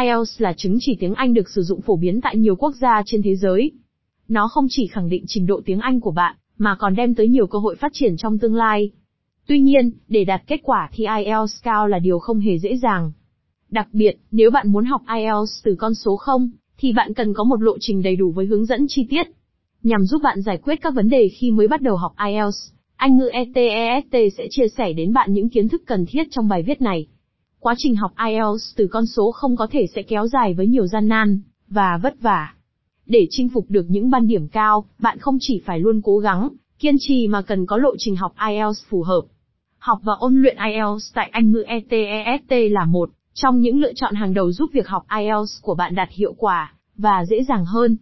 IELTS là chứng chỉ tiếng Anh được sử dụng phổ biến tại nhiều quốc gia trên thế giới. Nó không chỉ khẳng định trình độ tiếng Anh của bạn, mà còn đem tới nhiều cơ hội phát triển trong tương lai. Tuy nhiên, để đạt kết quả thì IELTS cao là điều không hề dễ dàng. Đặc biệt, nếu bạn muốn học IELTS từ con số 0, thì bạn cần có một lộ trình đầy đủ với hướng dẫn chi tiết. Nhằm giúp bạn giải quyết các vấn đề khi mới bắt đầu học IELTS, Anh ngữ ETEST sẽ chia sẻ đến bạn những kiến thức cần thiết trong bài viết này. Quá trình học IELTS từ con số không có thể sẽ kéo dài với nhiều gian nan và vất vả. Để chinh phục được những ban điểm cao, bạn không chỉ phải luôn cố gắng, kiên trì mà cần có lộ trình học IELTS phù hợp. Học và ôn luyện IELTS tại Anh ngữ ETEST là một trong những lựa chọn hàng đầu giúp việc học IELTS của bạn đạt hiệu quả và dễ dàng hơn.